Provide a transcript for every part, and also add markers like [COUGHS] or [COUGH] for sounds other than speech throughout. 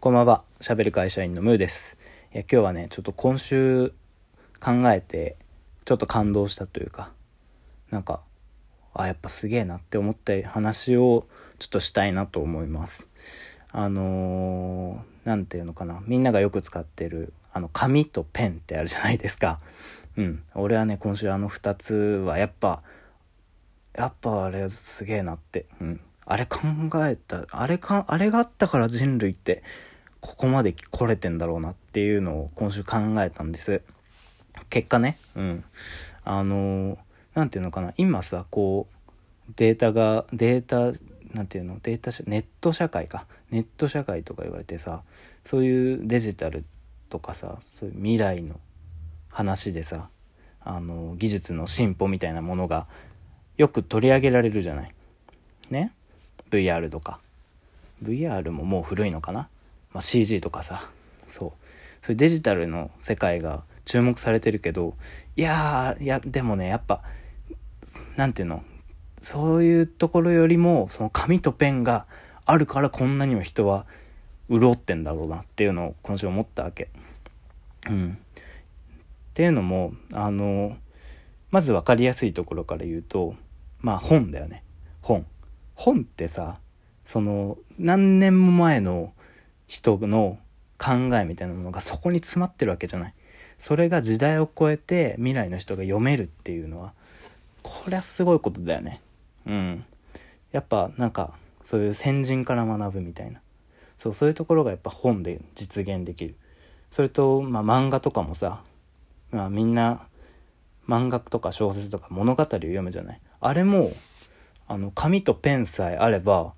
こんばんは。喋る会社員のムーです。いや今日はね、ちょっと今週考えて、ちょっと感動したというか、なんか、あ、やっぱすげえなって思った話をちょっとしたいなと思います。あのー、なんていうのかな。みんながよく使ってる、あの、紙とペンってあるじゃないですか。うん。俺はね、今週あの2つはやっぱ、やっぱあれすげえなって。うん。あれ考えた、あれか、あれがあったから人類ってここまで来れてんだろうなっていうのを今週考えたんです。結果ね、うん。あの、なんていうのかな、今さ、こう、データが、データ、なんていうの、データネット社会か。ネット社会とか言われてさ、そういうデジタルとかさ、そういう未来の話でさ、あの、技術の進歩みたいなものがよく取り上げられるじゃない。ね VR とか。VR ももう古いのかな、まあ、CG とかさ。そう。そういうデジタルの世界が注目されてるけどいやーいやでもねやっぱなんていうの？そういうところよりもその紙とペンがあるからこんなにも人は潤ってんだろうなっていうのを今週思ったわけ。うん、っていうのもあのまず分かりやすいところから言うとまあ本だよね。本。本ってさその何年も前の人の考えみたいなものがそこに詰まってるわけじゃない。それが時代を超えて未来の人が読めるっていうのはこれはすごいことだよね。うん。やっぱなんかそういう先人から学ぶみたいな。そうそういうところがやっぱ本で実現できる。それと、まあ、漫画とかもさ、まあ、みんな漫画とか小説とか物語を読むじゃない。あれもあの紙とペンさえあれば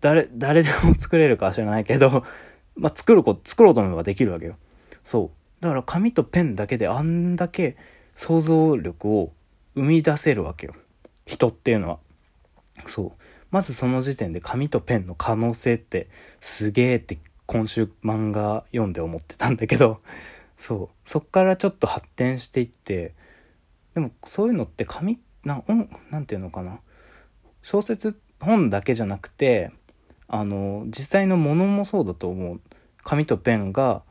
誰誰でも作れるかは知らないけど、[LAUGHS] まあ、作るこ作ろうと思えばできるわけよ。そう。だから紙とペンだけであんだけ想像力を生み出せるわけよ。人っていうのは。そう。まずその時点で紙とペンの可能性ってすげえって今週漫画読んで思ってたんだけど [LAUGHS] そう。そっからちょっと発展していってでもそういうのって紙ななんていうのかな。小説本だけじゃなくてあの実際のものもそうだと思う。紙とペンが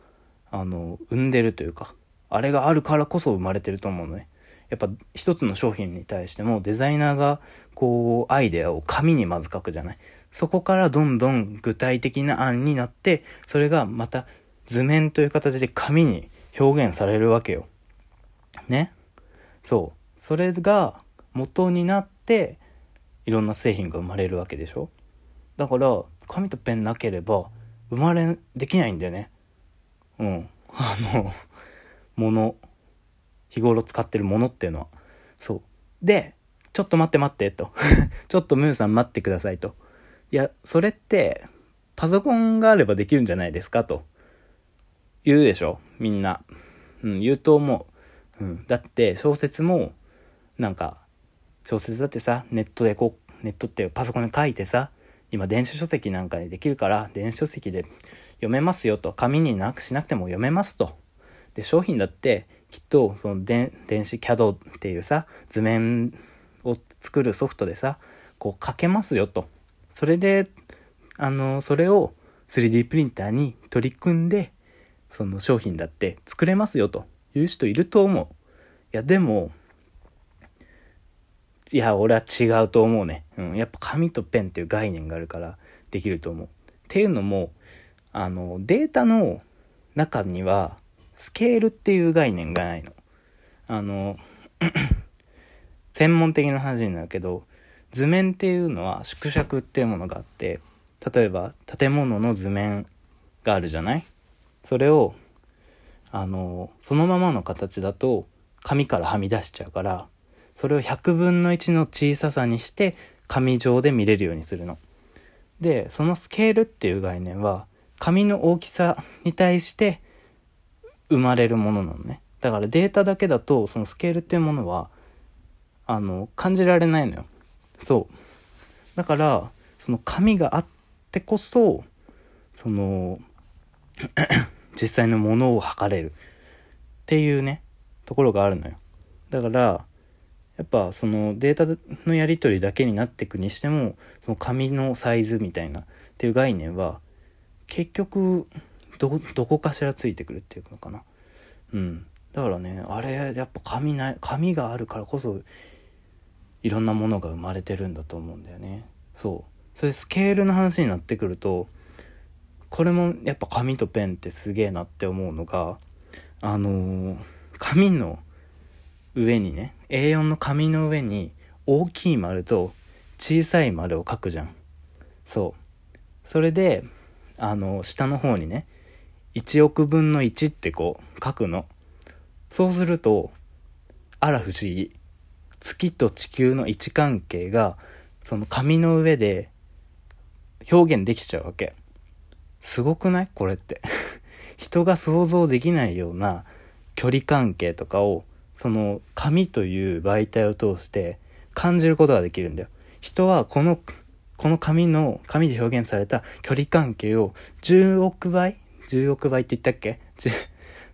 あの生んでるというかあれがあるからこそ生まれてると思うのね。やっぱ一つの商品に対してもデザイナーがこうアイデアを紙にまず書くじゃない。そこからどんどん具体的な案になってそれがまた図面という形で紙に表現されるわけよ。ね。そう。それが元になっていろんな製品が生まれるわけでしょ？だから紙とペンなければ生まれできないんだよね。うん。[LAUGHS] あのもの日頃使ってるものっていうのは。そう。でちょっと待って待ってと。[LAUGHS] ちょっとムーさん待ってくださいと。いやそれってパソコンがあればできるんじゃないですか？と。言うでしょ？みんな、うん、言うと思う、うん、だって小説もなんか小説だってさネットでこうネットってパソコンで書いてさ今電子書籍なんかにできるから電子書籍で読めますよと。紙になくしなくても読めますと。で商品だってきっとその電子 CAD っていうさ図面を作るソフトでさこう書けますよと。それであのそれを 3D プリンターに取り組んでその商品だって作れますよという人いると思う。いやでもいや、俺は違うと思うね。うん。やっぱ紙とペンっていう概念があるからできると思う。っていうのも、あの、データの中には、スケールっていう概念がないの。あの、[CLEARS THROAT] 専門的な話になるけど、図面っていうのは縮尺っていうものがあって、例えば建物の図面があるじゃない？それを、あの、そのままの形だと紙からはみ出しちゃうから、それを100分の1の小ささにして紙上で見れるようにするの。でそのスケールっていう概念は紙の大きさに対して生まれるものなのね。だからデータだけだとそのスケールっていうものはあの感じられないのよ。そう。だからその紙があってこそその [COUGHS] 実際のものを測れるっていうねところがあるのよ。だからやっぱそのデータのやり取りだけになっていくにしてもその紙のサイズみたいなっていう概念は結局どこかしらついてくるっていうのかな。うん。だからねあれやっぱ紙ない紙があるからこそいろんなものが生まれてるんだと思うんだよね。そう。それスケールの話になってくるとこれもやっぱ紙とペンってすげえなって思うのがあのー、紙の上にね A4 の紙の上に大きい丸と小さい丸を書くじゃん。そう。それであの下の方にね1億分の1ってこう書くの。そうするとあら不思議。月と地球の位置関係がその紙の上で表現できちゃうわけ。すごくない？これって。[LAUGHS] 人が想像できないような距離関係とかをその紙という媒体を通して感じることができるんだよ。人はこのこの紙の紙で表現された距離関係を10億倍10億倍って言ったっけ？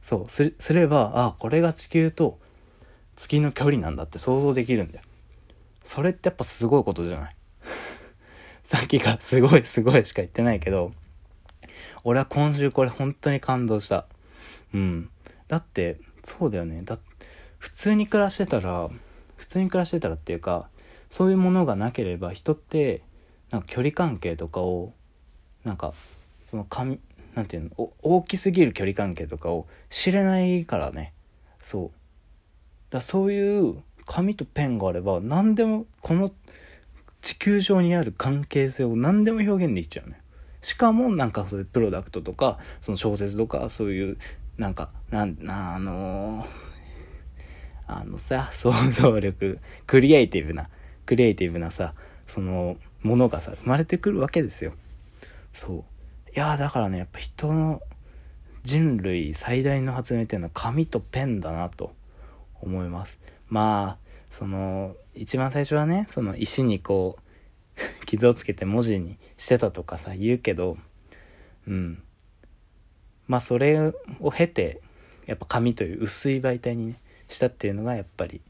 そうすればあこれが地球と月の距離なんだって想像できるんだよ。それってやっぱすごいことじゃない？[LAUGHS] さっきからすごいすごいしか言ってないけど俺は今週これ本当に感動した。うん。だってそうだよね。だって普通に暮らしてたら普通に暮らしてたらっていうかそういうものがなければ人ってなんか距離関係とかをなんかその紙なんていうの大きすぎる距離関係とかを知れないからね。そう。だそういう紙とペンがあれば何でもこの地球上にある関係性を何でも表現できちゃうねしかもなんかそういうプロダクトとかその小説とかそういうなんかなんあのー、あのさ [LAUGHS] 想像力クリエイティブなクリエイティブなさそのものがさ生まれてくるわけですよ。そう。いやだからねやっぱ人の人類最大の発明っていうのは紙とペンだなと思います。まあその一番最初はねその石にこう [LAUGHS] 傷をつけて文字にしてたとかさ言うけどうん。まあそれを経てやっぱ紙という薄い媒体にねしたっていうのがやっぱり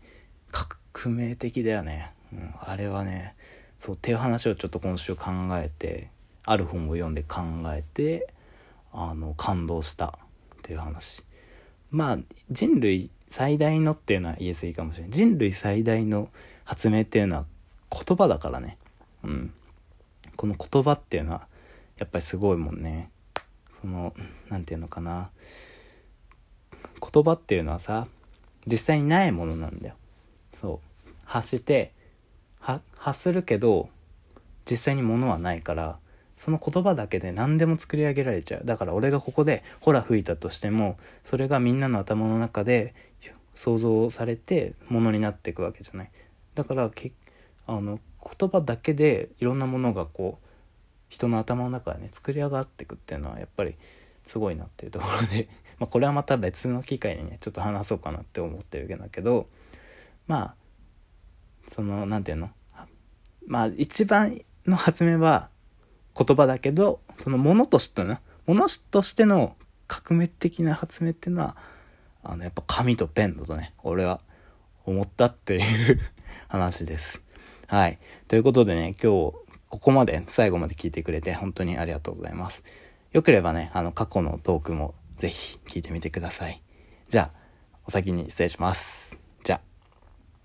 革命的だよね、うん、あれはねそうっていう話をちょっと今週考えてある本を読んで考えてあの感動したっていう話。まあ人類最大のっていうのは言えずいいかもしれない。人類最大の発明っていうのは言葉だからね。うん。この言葉っていうのはやっぱりすごいもんね。その何て言うのかな。言葉っていうのはさ実際にないものなんだよ。そう。発して発するけど実際に物はないからその言葉だけで何でも作り上げられちゃう。だから俺がここで「ほら吹いたとしてもそれがみんなの頭の中で想像されてものになっていくわけじゃない。だからけあの言葉だけでいろんなものがこう人の頭の中でね作り上がっていくっていうのはやっぱりすごいなっていうところで。まあこれはまた別の機会にねちょっと話そうかなって思ってるけどけどまあその何て言うの？まあ一番の発明は言葉だけどそのものとしてのものとしての革命的な発明っていうのはあのやっぱ紙とペンだとね俺は思ったっていう [LAUGHS] 話です。はい。ということでね今日ここまで最後まで聞いてくれて本当にありがとうございます。よければねあの過去のトークもぜひ聞いてみてください。じゃあお先に失礼します。じゃあ。